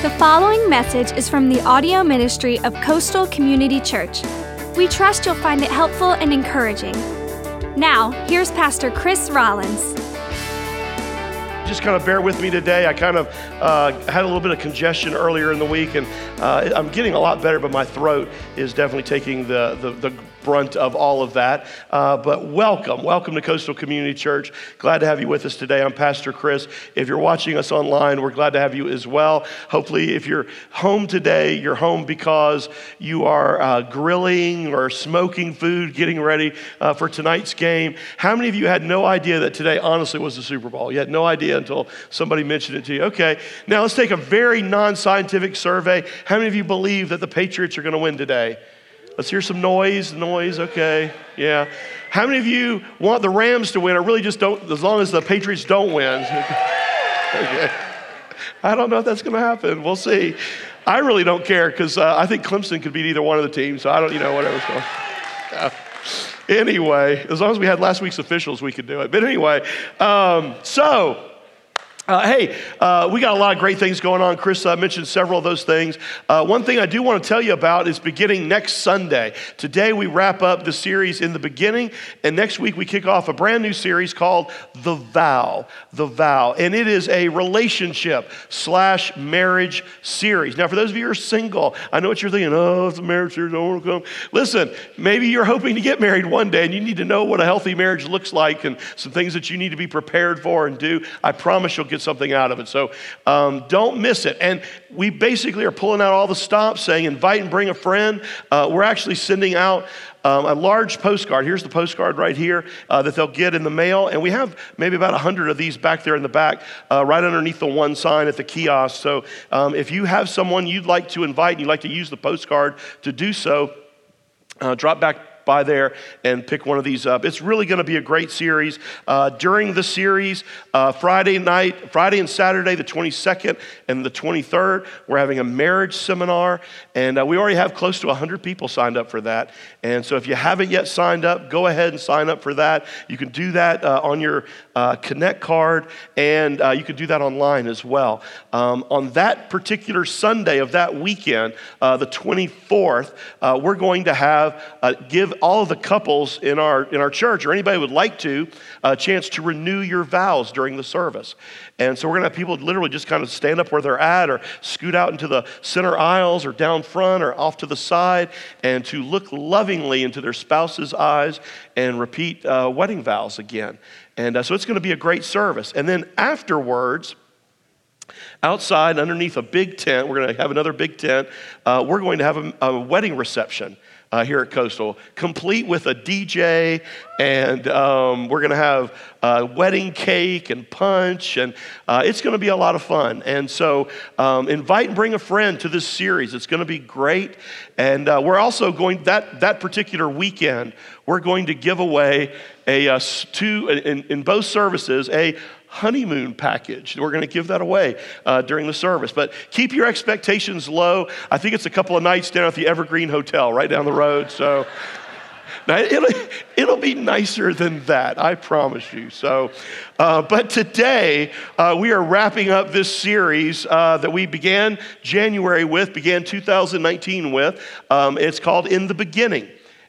The following message is from the audio ministry of Coastal Community Church. We trust you'll find it helpful and encouraging. Now, here's Pastor Chris Rollins. Just kind of bear with me today. I kind of uh, had a little bit of congestion earlier in the week, and uh, I'm getting a lot better, but my throat is definitely taking the, the, the brunt of all of that. Uh, but welcome, welcome to Coastal Community Church. Glad to have you with us today. I'm Pastor Chris. If you're watching us online, we're glad to have you as well. Hopefully, if you're home today, you're home because you are uh, grilling or smoking food, getting ready uh, for tonight's game. How many of you had no idea that today honestly was the Super Bowl? You had no idea until somebody mentioned it to you. Okay, now let's take a very non scientific survey. How many of you believe that the Patriots are going to win today? Let's hear some noise. Noise, okay. Yeah. How many of you want the Rams to win I really just don't, as long as the Patriots don't win? okay. I don't know if that's going to happen. We'll see. I really don't care because uh, I think Clemson could beat either one of the teams. So I don't, you know, whatever's going on. Anyway, as long as we had last week's officials, we could do it. But anyway, um, so uh, hey, uh, we got a lot of great things going on. Chris uh, mentioned several of those things. Uh, one thing I do want to tell you about is beginning next Sunday. Today we wrap up the series in the beginning, and next week we kick off a brand new series called The Vow. The Vow. And it is a relationship slash marriage series. Now, for those of you who are single, I know what you're thinking oh, it's a marriage series, I don't want to come. Listen, maybe you're hoping to get married one day, and you need to know what a healthy marriage looks like and some things that you need to be prepared for and do. I promise you'll get get something out of it. So um, don't miss it. And we basically are pulling out all the stops saying invite and bring a friend. Uh, we're actually sending out um, a large postcard. Here's the postcard right here uh, that they'll get in the mail. And we have maybe about 100 of these back there in the back, uh, right underneath the one sign at the kiosk. So um, if you have someone you'd like to invite and you'd like to use the postcard to do so, uh, drop back by there and pick one of these up. It's really going to be a great series. Uh, during the series, uh, Friday night, Friday and Saturday, the 22nd and the 23rd, we're having a marriage seminar, and uh, we already have close to 100 people signed up for that. And so if you haven't yet signed up, go ahead and sign up for that. You can do that uh, on your uh, Connect card, and uh, you can do that online as well. Um, on that particular Sunday of that weekend, the 24th, we're going to have give all the couples in our, in our church or anybody would like to a chance to renew your vows during the service. And so we're going to have people literally just kind of stand up where they're at or scoot out into the center aisles or down front or off to the side and to look lovingly into their spouse's eyes and repeat uh, wedding vows again. And uh, so it's going to be a great service. And then afterwards, outside underneath a big tent, we're going to have another big tent, uh, we're going to have a, a wedding reception uh, here at Coastal, complete with a DJ, and um, we're going to have a wedding cake and punch, and uh, it's going to be a lot of fun. And so, um, invite and bring a friend to this series. It's going to be great. And uh, we're also going that that particular weekend. We're going to give away a uh, two in, in both services a honeymoon package. We're going to give that away uh, during the service. But keep your expectations low. I think it's a couple of nights down at the Evergreen Hotel right down the road. So now it'll, it'll be nicer than that, I promise you. So, uh, but today uh, we are wrapping up this series uh, that we began January with, began 2019 with. Um, it's called In the Beginning.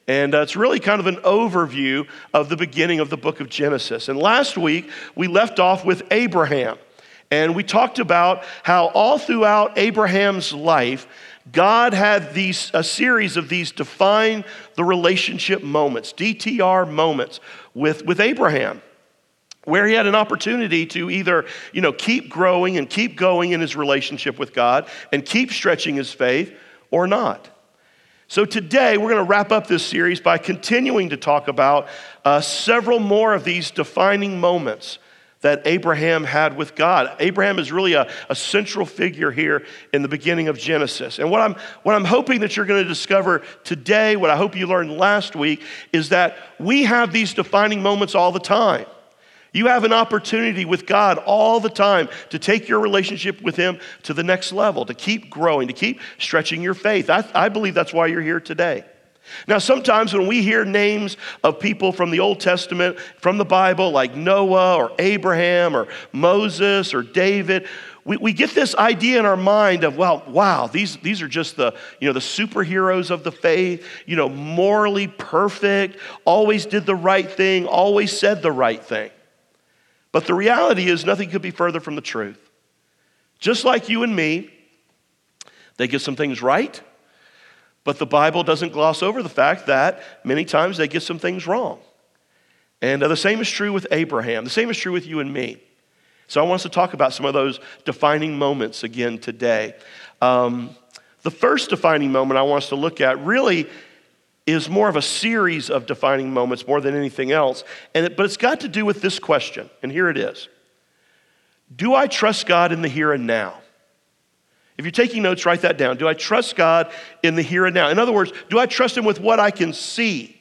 And uh, it's really kind of an overview of the beginning of the book of Genesis. And last week, we left off with Abraham. And we talked about how all throughout Abraham's life, God had these, a series of these define the relationship moments, DTR moments with, with Abraham where he had an opportunity to either you know keep growing and keep going in his relationship with god and keep stretching his faith or not so, today we're going to wrap up this series by continuing to talk about uh, several more of these defining moments that Abraham had with God. Abraham is really a, a, central figure here in the beginning of Genesis. And what I'm, what I'm hoping that you're going to discover today, what I hope you learned last week, is that we have these defining moments all the time. You have an opportunity with God all the time to take your relationship with Him to the next level, to keep growing, to keep stretching your faith. I, I, believe that's why you're here today. Now, sometimes when we hear names of people from the Old Testament, from the Bible, like Noah or Abraham or Moses or David, we, we get this idea in our mind of, well, wow, these, these are just the, you know, the superheroes of the faith, you know, morally perfect, always did the right thing, always said the right thing. But the reality is, nothing could be further from the truth. Just like you and me, they get some things right, but the Bible doesn't gloss over the fact that many times they get some things wrong. And uh, the same is true with Abraham. The same is true with you and me. So I want us to talk about some of those defining moments again today. Um, the first defining moment I want us to look at really is more of a series of defining moments more than anything else. And it, but it's got to do with this question, and here it is Do I trust God in the here and now? If you're taking notes, write that down. Do I trust God in the here and now? In other words, do I trust Him with what I can see?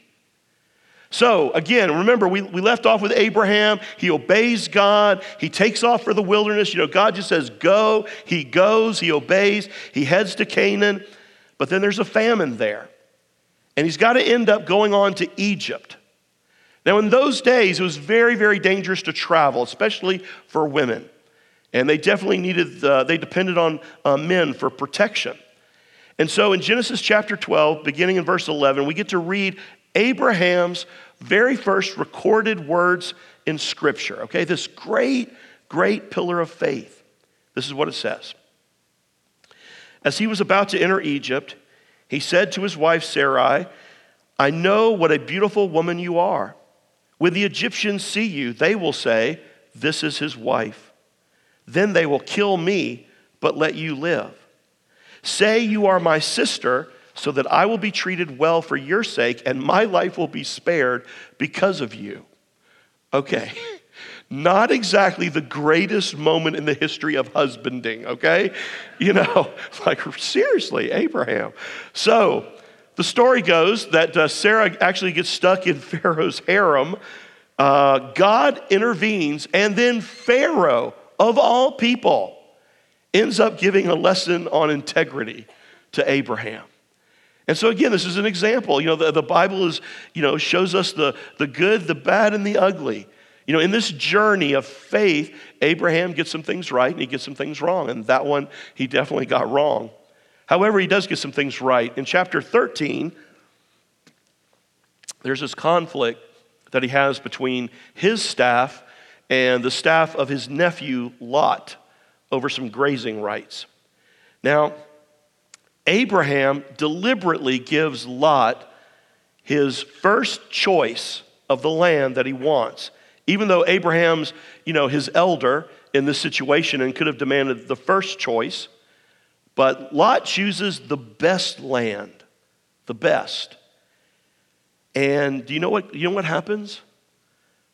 So, again, remember, we, we left off with Abraham. He obeys God. He takes off for the wilderness. You know, God just says, go. He goes. He obeys. He heads to Canaan. But then there's a famine there. And he's got to end up going on to Egypt. Now, in those days, it was very, very dangerous to travel, especially for women. And they definitely needed, uh, they depended on uh, men for protection. And so in Genesis chapter 12, beginning in verse 11, we get to read Abraham's very first recorded words in Scripture, okay? This great, great pillar of faith. This is what it says. As he was about to enter Egypt, he said to his wife Sarai, I know what a beautiful woman you are. When the Egyptians see you, they will say, This is his wife. Then they will kill me, but let you live. Say you are my sister so that I will be treated well for your sake and my life will be spared because of you. Okay. Not exactly the greatest moment in the history of husbanding, okay? You know, like seriously, Abraham. So, the story goes that uh, Sarah actually gets stuck in Pharaoh's harem. Uh, God intervenes, and then Pharaoh, of all people, ends up giving a lesson on integrity to Abraham. And so again, this is an example. You know, the, the Bible is, you know, shows us the, the good, the bad, and the ugly. You know, in this journey of faith, Abraham gets some things right and he gets some things wrong. And that one he definitely got wrong. However, he does get some things right. In chapter 13, there's this conflict that he has between his staff and the staff of his nephew Lot over some grazing rights. Now, Abraham deliberately gives Lot his first choice of the land that he wants. Even though Abraham's, you know, his elder in this situation and could have demanded the first choice, but Lot chooses the best land, the best. And do you know what, you know what happens?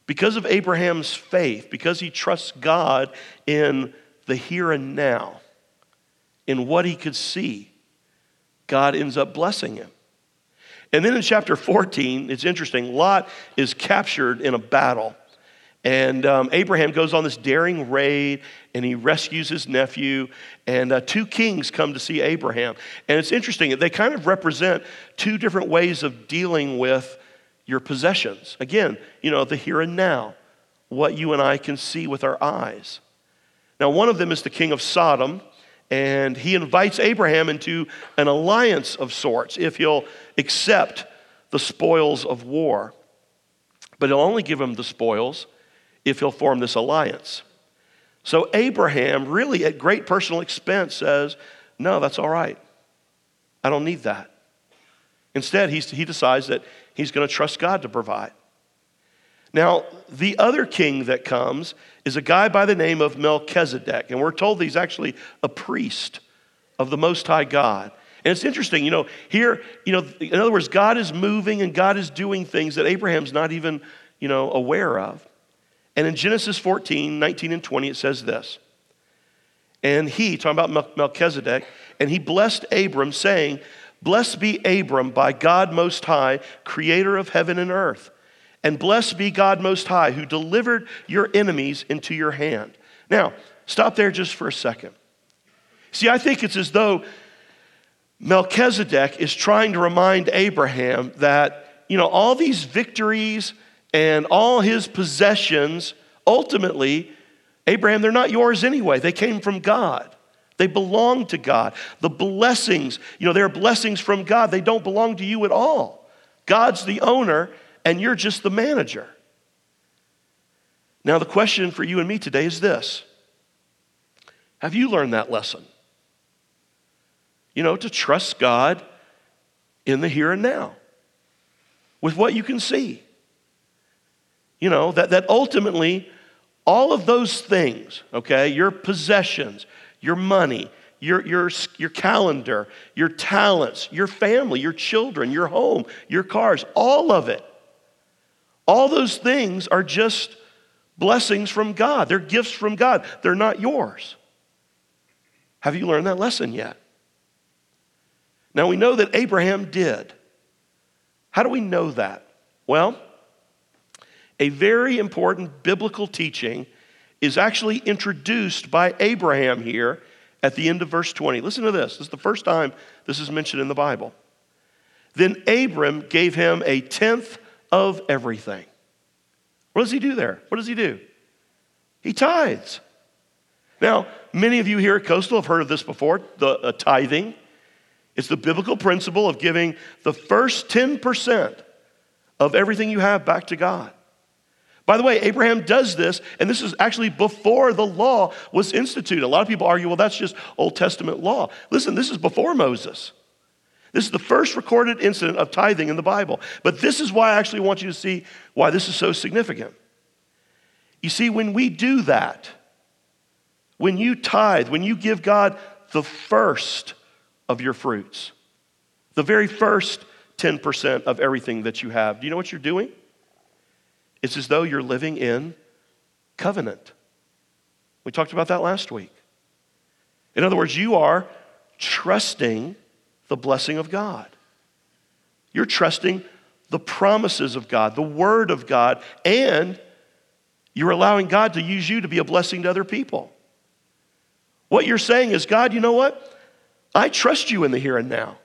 Because of Abraham's faith, because he trusts God in the here and now, in what he could see, God ends up blessing him. And then in chapter 14, it's interesting. Lot is captured in a battle. And um, Abraham goes on this daring raid and he rescues his nephew. And uh, two kings come to see Abraham. And it's interesting, they kind of represent two different ways of dealing with your possessions. Again, you know, the here and now, what you and I can see with our eyes. Now, one of them is the king of Sodom, and he invites Abraham into an alliance of sorts if he'll accept the spoils of war. But he'll only give him the spoils if he'll form this alliance. So Abraham, really at great personal expense, says, No, that's all right. I don't need that. Instead, he decides that he's going to trust God to provide. Now, the other king that comes is a guy by the name of Melchizedek, and we're told he's actually a priest of the Most High God. And it's interesting, you know, here, you know, in other words, God is moving and God is doing things that Abraham's not even, you know, aware of. And in Genesis 14, 19 and 20, it says this. And he, talking about Melchizedek, and he blessed Abram, saying, Blessed be Abram by God Most High, creator of heaven and earth. And blessed be God Most High, who delivered your enemies into your hand. Now, stop there just for a second. See, I think it's as though Melchizedek is trying to remind Abraham that, you know, all these victories and all his possessions ultimately Abraham, they're not yours anyway. They came from God. They belong to God. The blessings, you know, they're blessings from God. They don't belong to you at all. God's the owner, and you're just the manager. Now, the question for you and me today is this Have you learned that lesson? You know, to trust God in the here and now with what you can see. You know, that, that ultimately all of those things, okay, your possessions, your money, your, your, your calendar, your talents, your family, your children, your home, your cars, all of it, all those things are just blessings from God. They're gifts from God, they're not yours. Have you learned that lesson yet? Now we know that Abraham did. How do we know that? Well, a very important biblical teaching is actually introduced by Abraham here at the end of verse 20. Listen to this. This is the first time this is mentioned in the Bible. Then Abram gave him a tenth of everything. What does he do there? What does he do? He tithes. Now, many of you here at Coastal have heard of this before the uh, tithing. It's the biblical principle of giving the first 10% of everything you have back to God. By the way, Abraham does this, and this is actually before the law was instituted. A lot of people argue, well, that's just Old Testament law. Listen, this is before Moses. This is the first recorded incident of tithing in the Bible. But this is why I actually want you to see why this is so significant. You see, when we do that, when you tithe, when you give God the first of your fruits, the very first 10% of everything that you have, do you know what you're doing? It's as though you're living in covenant. We talked about that last week. In other words, you are trusting the blessing of God. You're trusting the promises of God, the word of God, and you're allowing God to use you to be a blessing to other people. What you're saying is, God, you know what? I trust you in the here and now.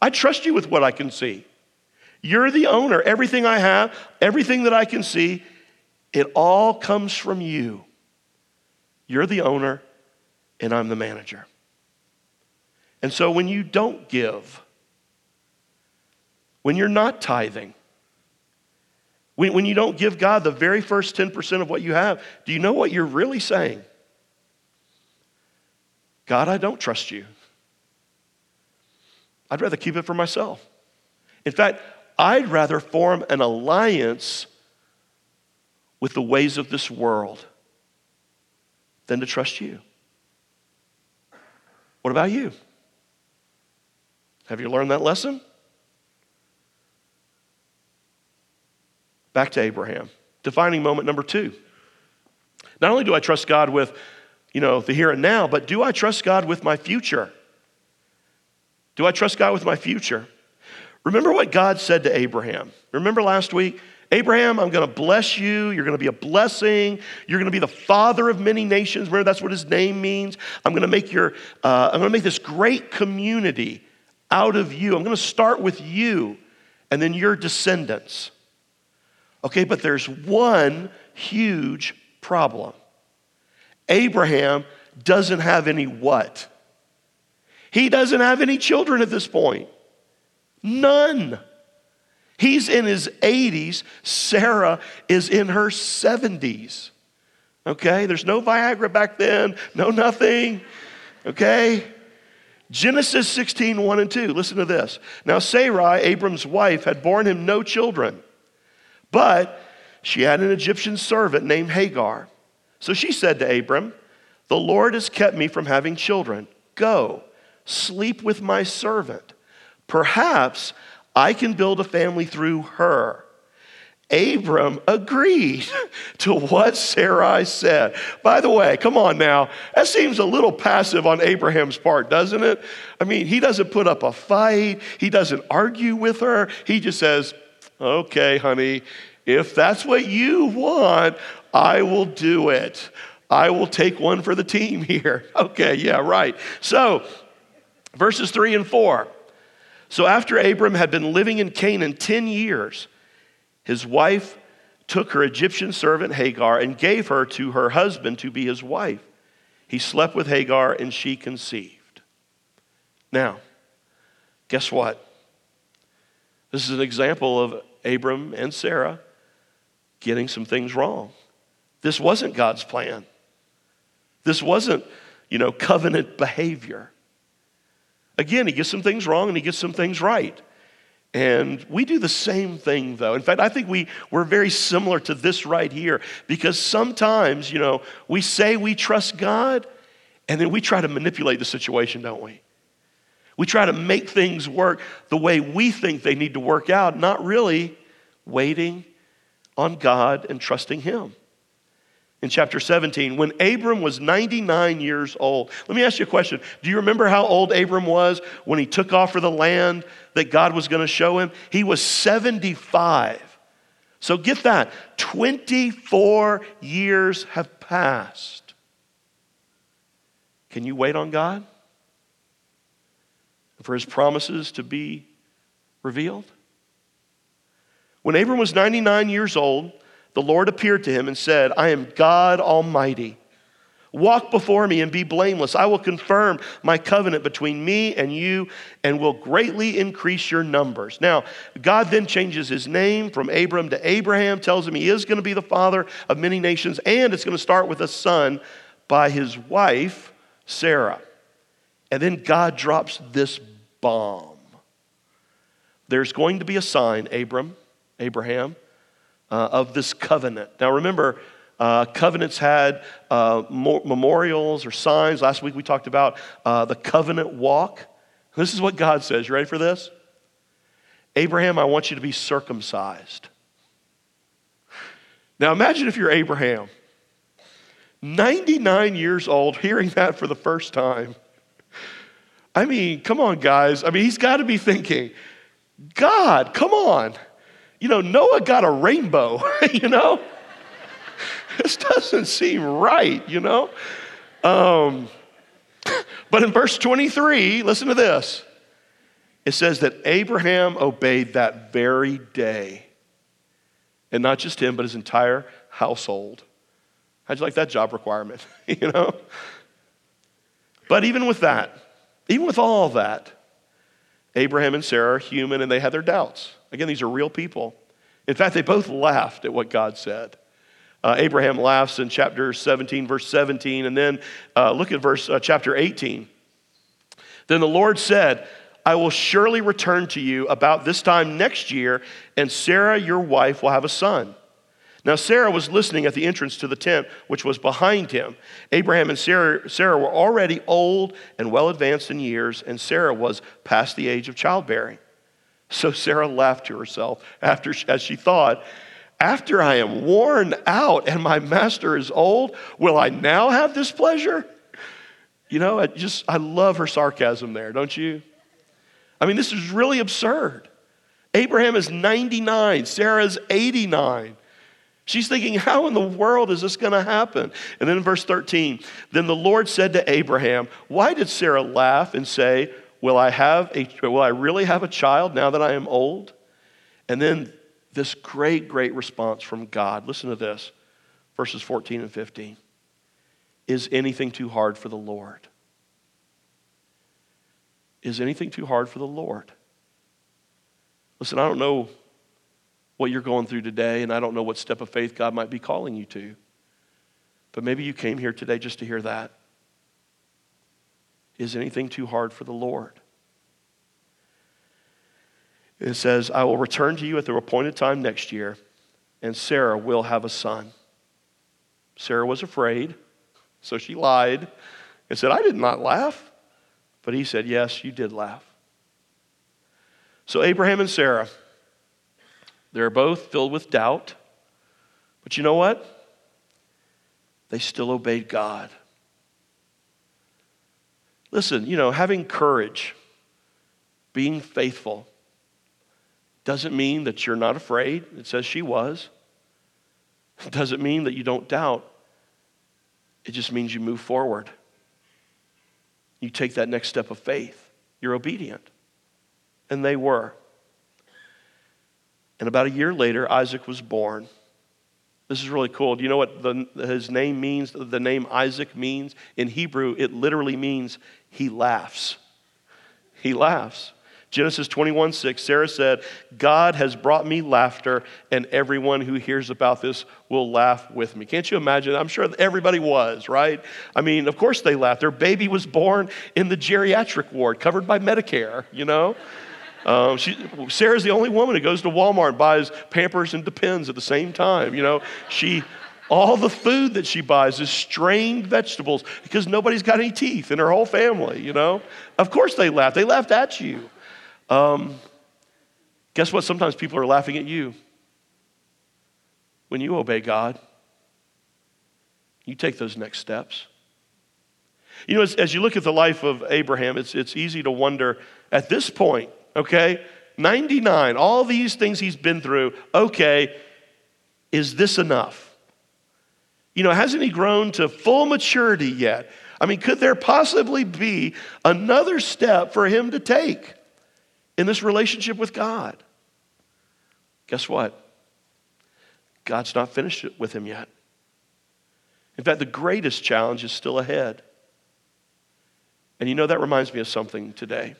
I trust you with what I can see. You're the owner. Everything I have, everything that I can see, it all comes from you. You're the owner, and I'm the manager. And so when you don't give, when you're not tithing, when, when you don't give God the very first 10% of what you have, do you know what you're really saying? God, I don't trust you. I'd rather keep it for myself. In fact, I'd rather form an alliance with the ways of this world than to trust you. What about you? Have you learned that lesson? Back to Abraham. Defining moment number two. Not only do I trust God with, you know, the here and now, but do I trust God with my future? Do I trust God with my future? Remember what God said to Abraham. Remember last week? Abraham, I'm going to bless you. You're going to be a blessing. You're going to be the father of many nations. Remember, that's what his name means. I'm going to make your, uh, I'm going to make this great community out of you. I'm going to start with you and then your descendants. Okay, but there's one huge problem. Abraham doesn't have any what? He doesn't have any children at this point. None. He's in his 80s. Sarah is in her 70s. Okay? There's no Viagra back then, no nothing. Okay? Genesis 16, 1 and 2. Listen to this. Now, Sarai, Abram's wife, had borne him no children, but she had an Egyptian servant named Hagar. So she said to Abram, The Lord has kept me from having children. Go, sleep with my servant. Perhaps I can build a family through her. Abram agreed to what Sarai said. By the way, come on now. That seems a little passive on Abraham's part, doesn't it? I mean, he doesn't put up a fight, he doesn't argue with her. He just says, Okay, honey, if that's what you want, I will do it. I will take one for the team here. Okay, yeah, right. So, verses three and four. So after Abram had been living in Canaan 10 years, his wife took her Egyptian servant Hagar and gave her to her husband to be his wife. He slept with Hagar and she conceived. Now, guess what? This is an example of Abram and Sarah getting some things wrong. This wasn't God's plan. This wasn't, you know, covenant behavior. Again, he gets some things wrong and he gets some things right. And we do the same thing, though. In fact, I think we, we're very similar to this right here because sometimes, you know, we say we trust God and then we try to manipulate the situation, don't we? We try to make things work the way we think they need to work out, not really waiting on God and trusting Him in chapter 17 when Abram was 99 years old. Let me ask you a question. Do you remember how old Abram was when he took off for the land that God was going to show him? He was 75. So get that 24 years have passed. Can you wait on God for his promises to be revealed? When Abram was 99 years old, the Lord appeared to him and said, I am God Almighty. Walk before me and be blameless. I will confirm my covenant between me and you and will greatly increase your numbers. Now, God then changes his name from Abram to Abraham, tells him he is going to be the father of many nations, and it's going to start with a son by his wife, Sarah. And then God drops this bomb. There's going to be a sign, Abram, Abraham uh, of this covenant. Now, remember, uh, covenants had uh, memorials or signs. Last week we talked about uh, the covenant walk. This is what God says. You ready for this? Abraham, I want you to be circumcised. Now, imagine if you're Abraham, 99 years old, hearing that for the first time. I mean, come on, guys. I mean, he's got to be thinking, God, come on. You know, Noah got a rainbow, you know? this doesn't seem right, you know? Um, but in verse 23, listen to this. It says that Abraham obeyed that very day. And not just him, but his entire household. How'd you like that job requirement? you know? But even with that, even with all that, Abraham and Sarah are human and they had their doubts. Again, these are real people. In fact, they both laughed at what God said. Uh, Abraham laughs in chapter 17, verse 17, and then uh, look at verse uh, chapter 18. Then the Lord said, I will surely return to you about this time next year, and Sarah, your wife, will have a son. Now, Sarah was listening at the entrance to the tent, which was behind him. Abraham and Sarah, Sarah were already old and well advanced in years, and Sarah was past the age of childbearing. So Sarah laughed to herself after, as she thought, After I am worn out and my master is old, will I now have this pleasure? You know, I just, I love her sarcasm there, don't you? I mean, this is really absurd. Abraham is 99, Sarah is 89. She's thinking, how in the world is this going to happen? And then in verse 13, then the Lord said to Abraham, Why did Sarah laugh and say, Will I, have a, will I really have a child now that I am old? And then this great, great response from God. Listen to this verses 14 and 15. Is anything too hard for the Lord? Is anything too hard for the Lord? Listen, I don't know what you're going through today, and I don't know what step of faith God might be calling you to. But maybe you came here today just to hear that. Is anything too hard for the Lord? It says, I will return to you at the appointed time next year, and Sarah will have a son. Sarah was afraid, so she lied and said, I did not laugh. But he said, Yes, you did laugh. So Abraham and Sarah, they're both filled with doubt. But you know what? They still obeyed God. Listen, you know, having courage, being faithful, doesn't mean that you're not afraid. It says she was. It doesn't mean that you don't doubt. It just means you move forward. You take that next step of faith. You're obedient. And they were. And about a year later, Isaac was born. This is really cool. Do you know what the, his name means? The name Isaac means? In Hebrew, it literally means he laughs. He laughs. Genesis 21 6, Sarah said, God has brought me laughter, and everyone who hears about this will laugh with me. Can't you imagine? I'm sure everybody was, right? I mean, of course they laughed. Their baby was born in the geriatric ward, covered by Medicare, you know? Um, she, Sarah's the only woman who goes to Walmart and buys Pampers and Depends at the same time. You know, she, all the food that she buys is strained vegetables because nobody's got any teeth in her whole family. You know, of course they laugh. They laughed at you. Um, guess what? Sometimes people are laughing at you when you obey God. You take those next steps. You know, as, as, you look at the life of Abraham, it's, it's easy to wonder at this point, okay? 99, all these things he's been through, okay, is this enough? You know, hasn't he grown to full maturity yet? I mean, could there possibly be another step for him to take in this relationship with God? Guess what? God's not finished with him yet. In fact, the greatest challenge is still ahead. And you know, that reminds me of something today.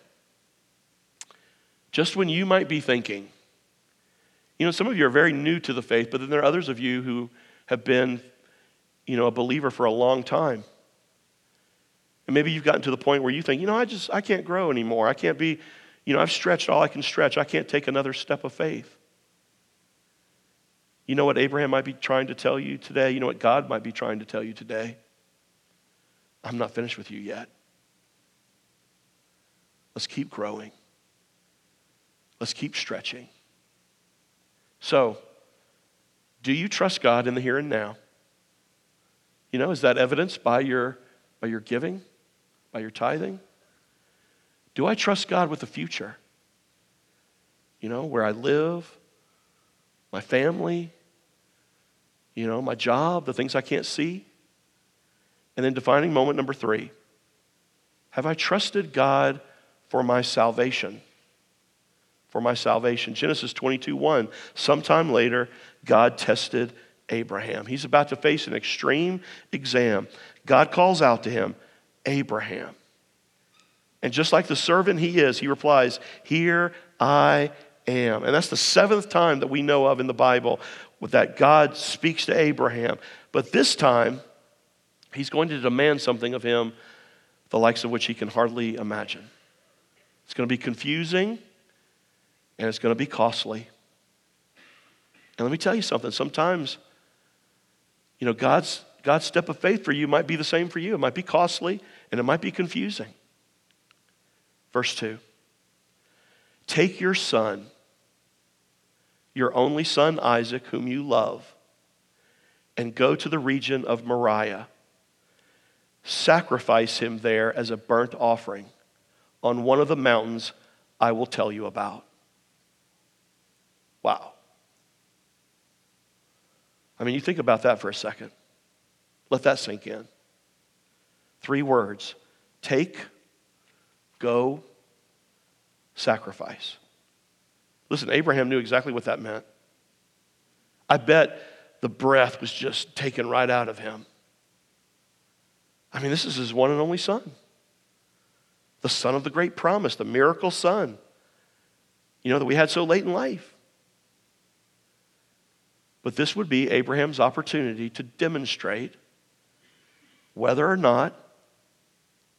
Just when you might be thinking, you know, some of you are very new to the faith, but then there are others of you who have been, you know, a believer for a long time. And maybe you've gotten to the point where you think, you know, I just, I can't grow anymore. I can't be, you know, I've stretched all I can stretch. I can't take another step of faith. You know what Abraham might be trying to tell you today? You know what God might be trying to tell you today? I'm not finished with you yet. Let's keep growing. Let's keep stretching. So, do you trust God in the here and now? You know, is that evidenced by your, by your giving, by your tithing? Do I trust God with the future? You know, where I live, my family, you know, my job, the things I can't see? And then defining moment number three Have I trusted God for my salvation? For my salvation. Genesis 22 1. Sometime later, God tested Abraham. He's about to face an extreme exam. God calls out to him, Abraham. And just like the servant he is, he replies, Here I am. And that's the seventh time that we know of in the Bible that God speaks to Abraham. But this time, he's going to demand something of him, the likes of which he can hardly imagine. It's going to be confusing and it's going to be costly. And let me tell you something. Sometimes, you know, God's, God's step of faith for you might be the same for you. It might be costly and it might be confusing. Verse 2 Take your son, your only son Isaac, whom you love, and go to the region of Moriah. Sacrifice him there as a burnt offering on one of the mountains I will tell you about. Wow. I mean, you think about that for a second. Let that sink in. Three words take, go, sacrifice. Listen, Abraham knew exactly what that meant. I bet the breath was just taken right out of him. I mean, this is his one and only son, the son of the great promise, the miracle son, you know, that we had so late in life. But this would be Abraham's opportunity to demonstrate whether or not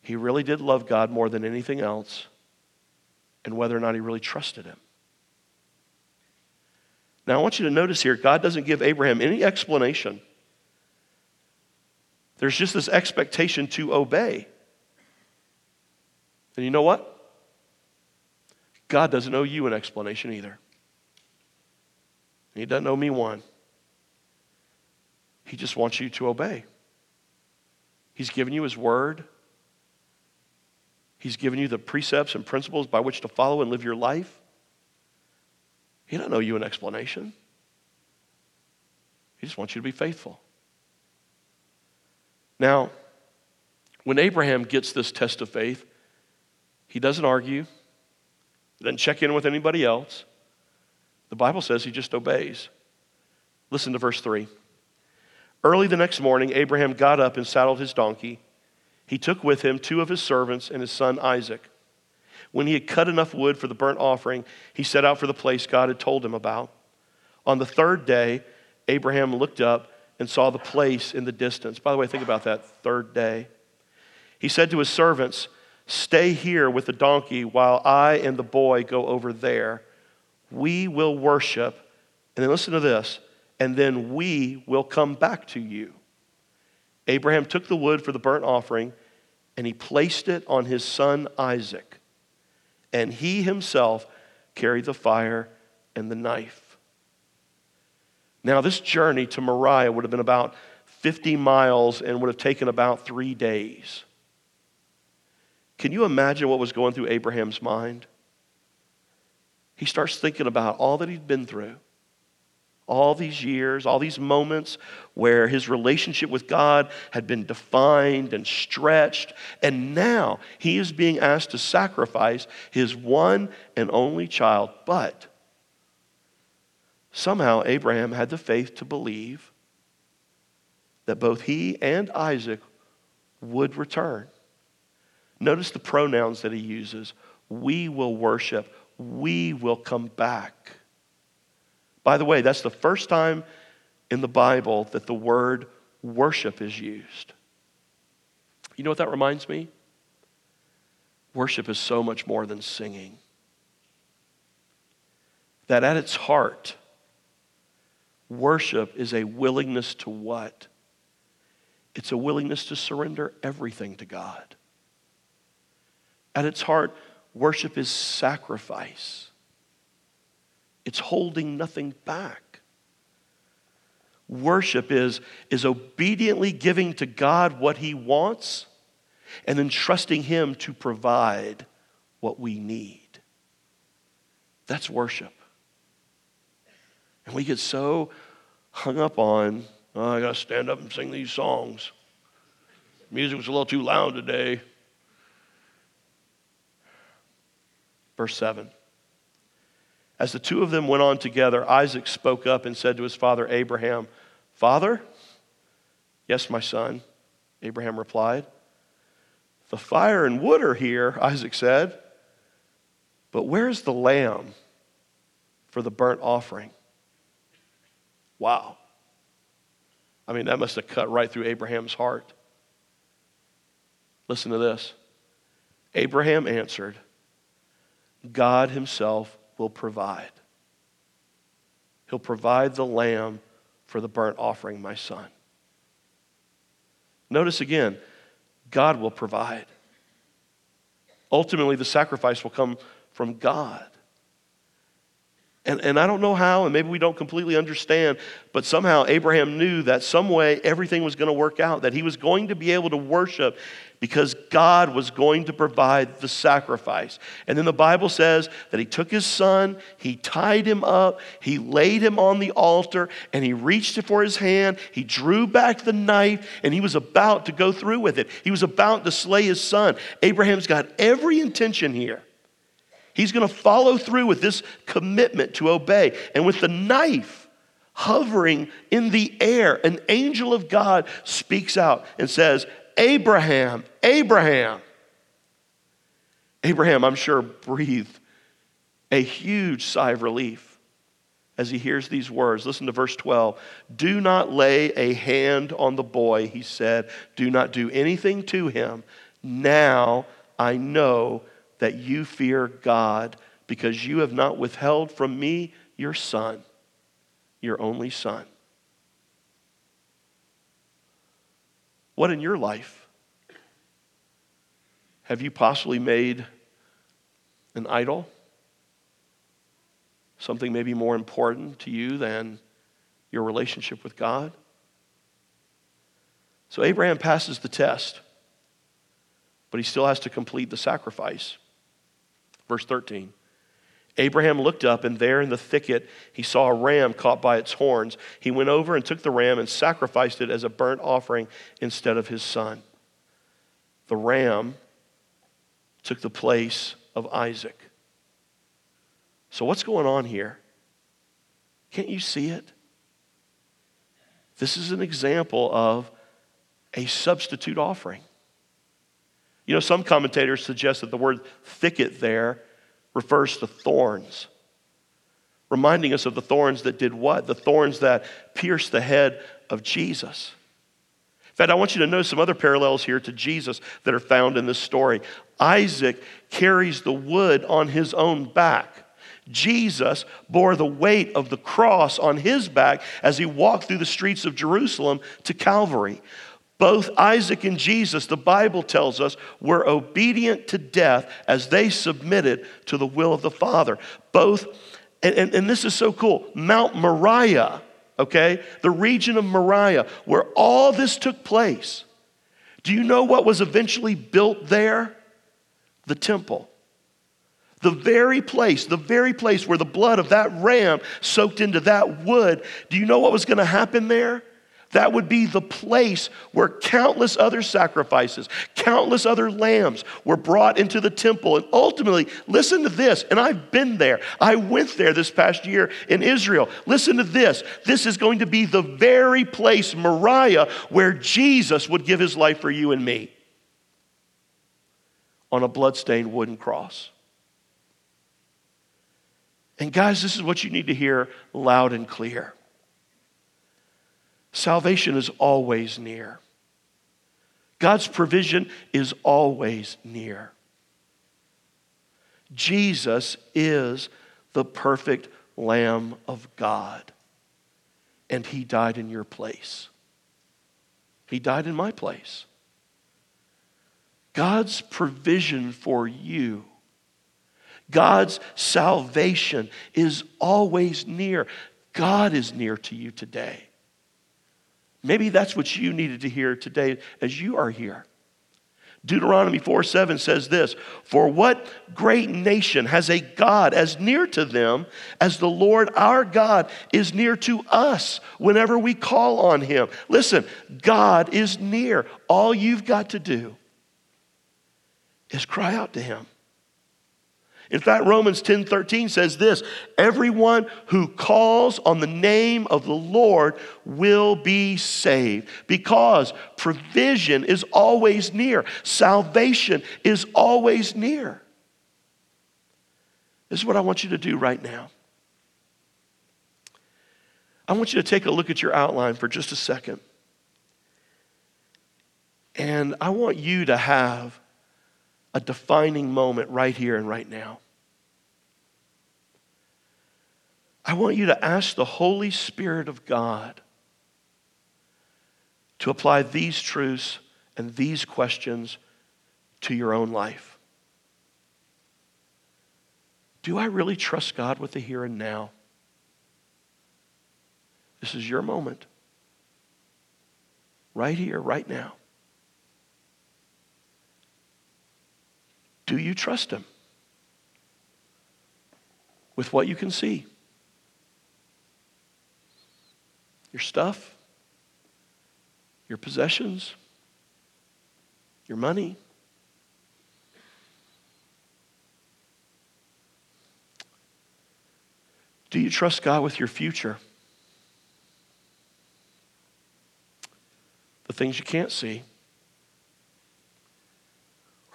he really did love God more than anything else and whether or not he really trusted him. Now, I want you to notice here, God doesn't give Abraham any explanation. There's just this expectation to obey. And you know what? God doesn't owe you an explanation either. He doesn't owe me one. He just wants you to obey. He's given you His word. He's given you the precepts and principles by which to follow and live your life. He doesn't owe you an explanation. He just wants you to be faithful. Now, when Abraham gets this test of faith, he doesn't argue, doesn't check in with anybody else. The Bible says he just obeys. Listen to verse 3. Early the next morning, Abraham got up and saddled his donkey. He took with him two of his servants and his son Isaac. When he had cut enough wood for the burnt offering, he set out for the place God had told him about. On the third day, Abraham looked up and saw the place in the distance. By the way, think about that third day. He said to his servants, Stay here with the donkey while I and the boy go over there. We will worship. And then listen to this, and then we will come back to you. Abraham took the wood for the burnt offering and he placed it on his son Isaac. And he himself carried the fire and the knife. Now, this journey to Moriah would have been about 50 miles and would have taken about three days. Can you imagine what was going through Abraham's mind? He starts thinking about all that he'd been through, all these years, all these moments where his relationship with God had been defined and stretched, and now he is being asked to sacrifice his one and only child. But somehow Abraham had the faith to believe that both he and Isaac would return. Notice the pronouns that he uses. We will worship. We will come back. By the way, that's the first time in the Bible that the word worship is used. You know what that reminds me? Worship is so much more than singing. That at its heart, worship is a willingness to what? It's a willingness to surrender everything to God. At its heart, worship is sacrifice, it's holding nothing back. Worship is, is obediently giving to God what He wants and then trusting Him to provide what we need. That's worship. And we get so hung up on, oh, I got to stand up and sing these songs. Music was a little too loud today. Verse 7. As the two of them went on together, Isaac spoke up and said to his father Abraham, Father? Yes, my son, Abraham replied. The fire and wood are here, Isaac said. But where's the lamb for the burnt offering? Wow. I mean, that must have cut right through Abraham's heart. Listen to this. Abraham answered, God Himself will provide. He'll provide the lamb for the burnt offering, my son. Notice again, God will provide. Ultimately, the sacrifice will come from God. And, and I don't know how, and maybe we don't completely understand, but somehow Abraham knew that some way everything was going to work out, that he was going to be able to worship because God was going to provide the sacrifice. And then the Bible says that he took his son, he tied him up, he laid him on the altar, and he reached for his hand, he drew back the knife, and he was about to go through with it. He was about to slay his son. Abraham's got every intention here He's going to follow through with this commitment to obey. And with the knife hovering in the air, an angel of God speaks out and says, Abraham, Abraham. Abraham, I'm sure, breathed a huge sigh of relief as he hears these words. Listen to verse 12. Do not lay a hand on the boy, he said. Do not do anything to him. Now I know that you fear God because you have not withheld from me your son, your only son. What in your life have you possibly made an idol? Something maybe more important to you than your relationship with God? So Abraham passes the test, but he still has to complete the sacrifice. Verse 13. Abraham looked up, and there in the thicket he saw a ram caught by its horns. He went over and took the ram and sacrificed it as a burnt offering instead of his son. The ram took the place of Isaac. So, what's going on here? Can't you see it? This is an example of a substitute offering. You know, some commentators suggest that the word thicket there refers to thorns, reminding us of the thorns that did what? The thorns that pierced the head of Jesus. In fact, I want you to know some other parallels here to Jesus that are found in this story. Isaac carries the wood on his own back. Jesus bore the weight of the cross on his back as he walked through the streets of Jerusalem to Calvary. Both Isaac and Jesus, the Bible tells us, were obedient to death as they submitted to the will of the Father. Both, and, and, and this is so cool, Mount Moriah, okay, the region of Moriah, where all this took place. Do you know what was eventually built there? The temple. The very place, the very place where the blood of that ram soaked into that wood, do you know what was going to happen there? That would be the place where countless other sacrifices, countless other lambs were brought into the temple. And ultimately, listen to this, and I've been there. I went there this past year in Israel. Listen to this. This is going to be the very place, Moriah, where Jesus would give his life for you and me on a bloodstained wooden cross. And guys, this is what you need to hear loud and clear. Salvation is always near. God's provision is always near. Jesus is the perfect Lamb of God, and He died in your place. He died in my place. God's provision for you, God's salvation is always near. God is near to you today. Maybe that's what you needed to hear today as you are here. Deuteronomy 4 7 says this For what great nation has a God as near to them as the Lord our God is near to us whenever we call on him? Listen, God is near. All you've got to do is cry out to him. In fact, Romans 10 13 says this everyone who calls on the name of the Lord will be saved because provision is always near, salvation is always near. This is what I want you to do right now. I want you to take a look at your outline for just a second. And I want you to have a defining moment right here and right now. I want you to ask the Holy Spirit of God to apply these truths and these questions to your own life. Do I really trust God with the here and now? This is your moment. Right here, right now. Do you trust Him with what you can see? Your stuff? Your possessions? Your money? Do you trust God with your future? The things you can't see?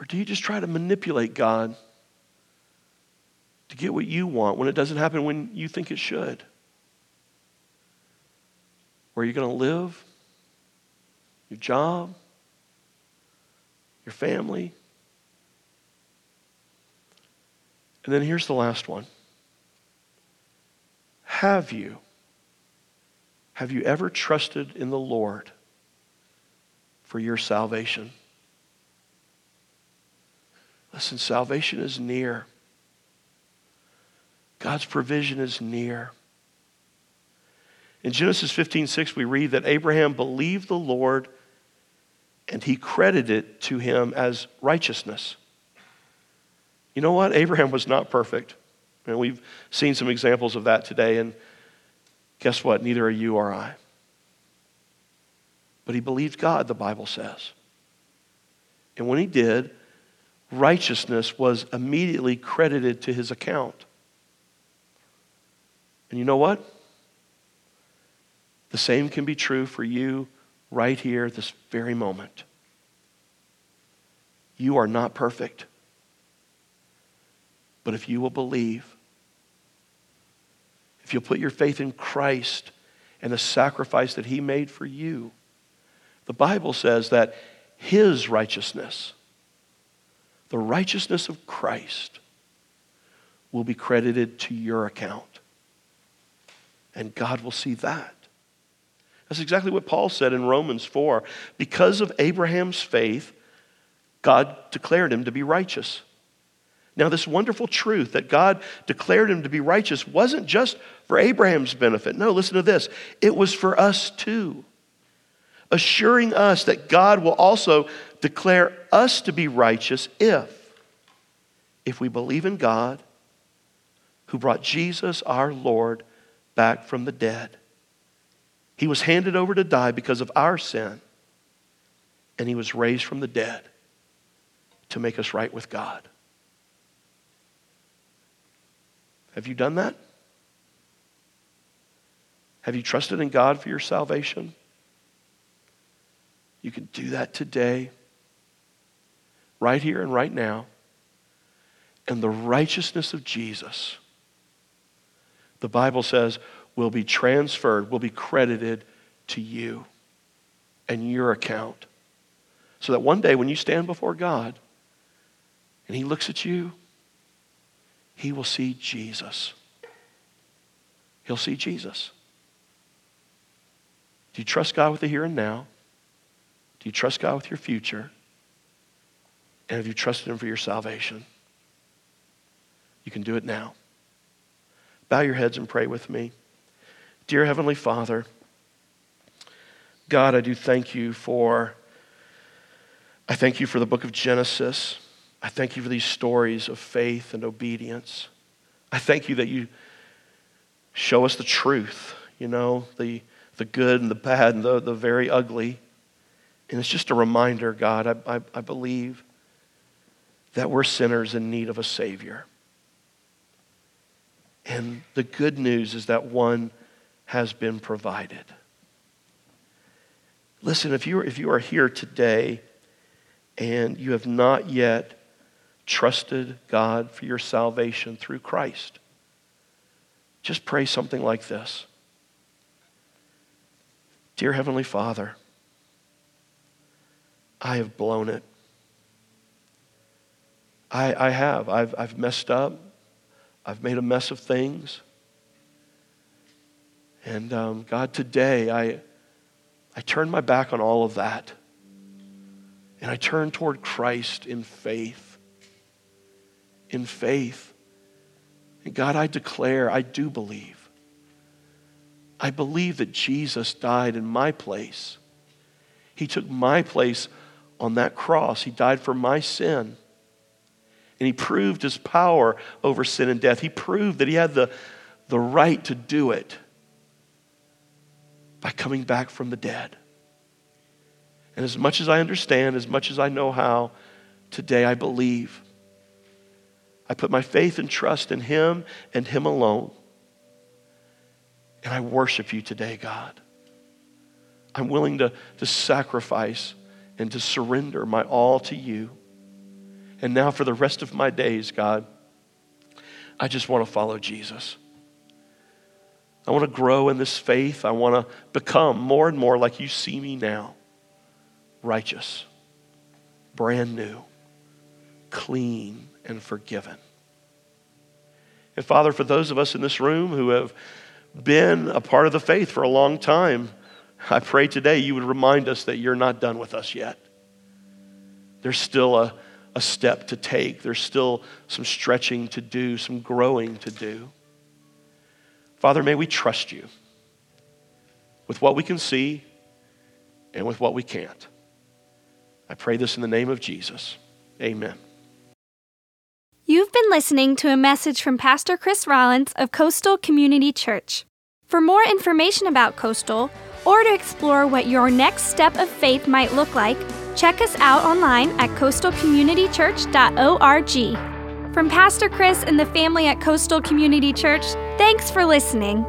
Or do you just try to manipulate God to get what you want when it doesn't happen when you think it should? Where are you're going to live, your job, your family. And then here's the last one. Have you have you ever trusted in the Lord for your salvation? Listen, salvation is near. God's provision is near. In Genesis 15, 6, we read that Abraham believed the Lord and he credited it to him as righteousness. You know what? Abraham was not perfect. And we've seen some examples of that today. And guess what? Neither are you or I. But he believed God, the Bible says. And when he did, righteousness was immediately credited to his account. And you know what? The same can be true for you right here, this very moment. You are not perfect. But if you will believe, if you'll put your faith in Christ and the sacrifice that He made for you, the Bible says that His righteousness, the righteousness of Christ, will be credited to your account. And God will see that. That's exactly what Paul said in Romans 4. Because of Abraham's faith, God declared him to be righteous. Now, this wonderful truth that God declared him to be righteous wasn't just for Abraham's benefit. No, listen to this. It was for us too, assuring us that God will also declare us to be righteous if, if we believe in God who brought Jesus, our Lord, back from the dead. He was handed over to die because of our sin, and he was raised from the dead to make us right with God. Have you done that? Have you trusted in God for your salvation? You can do that today, right here and right now. And the righteousness of Jesus, the Bible says, will be transferred, will be credited to you and your account. So that one day when you stand before God and He looks at you, He will see Jesus. He'll see Jesus. Do you trust God with the here and now? Do you trust God with your future? And have you trusted Him for your salvation? You can do it now. Bow your heads and pray with me. Dear Heavenly Father, God, I do thank you for, I thank you for the book of Genesis. I thank you for these stories of faith and obedience. I thank you that you show us the truth, you know, the, the good and the bad and the, the very ugly. And it's just a reminder, God, I, I, I believe that we're sinners in need of a Savior. And the good news is that one has been provided. Listen, if you are, if you are here today and you have not yet trusted God for your salvation through Christ, just pray something like this Dear Heavenly Father, I have blown it. I, I have. I've, I've messed up. I've made a mess of things. And um, God, today I, I turn my back on all of that. And I turn toward Christ in faith. In faith. And God, I declare, I do believe. I believe that Jesus died in my place. He took my place on that cross. He died for my sin. And he proved his power over sin and death. He proved that he had the, the right to do it by coming back from the dead. And as much as I understand, as much as I know how, today I believe. I put my faith and trust in Him and Him alone. And I worship you today, God. I'm willing to, to sacrifice and to surrender my all to you. And now, for the rest of my days, God, I just want to follow Jesus. I want to grow in this faith. I want to become more and more like you see me now righteous, brand new, clean, and forgiven. And Father, for those of us in this room who have been a part of the faith for a long time, I pray today you would remind us that you're not done with us yet. There's still a, a step to take, there's still some stretching to do, some growing to do. Father, may we trust you with what we can see and with what we can't. I pray this in the name of Jesus. Amen. You've been listening to a message from Pastor Chris Rollins of Coastal Community Church. For more information about Coastal, or to explore what your next step of faith might look like, check us out online at coastalcommunitychurch.org. From Pastor Chris and the family at Coastal Community Church, thanks for listening.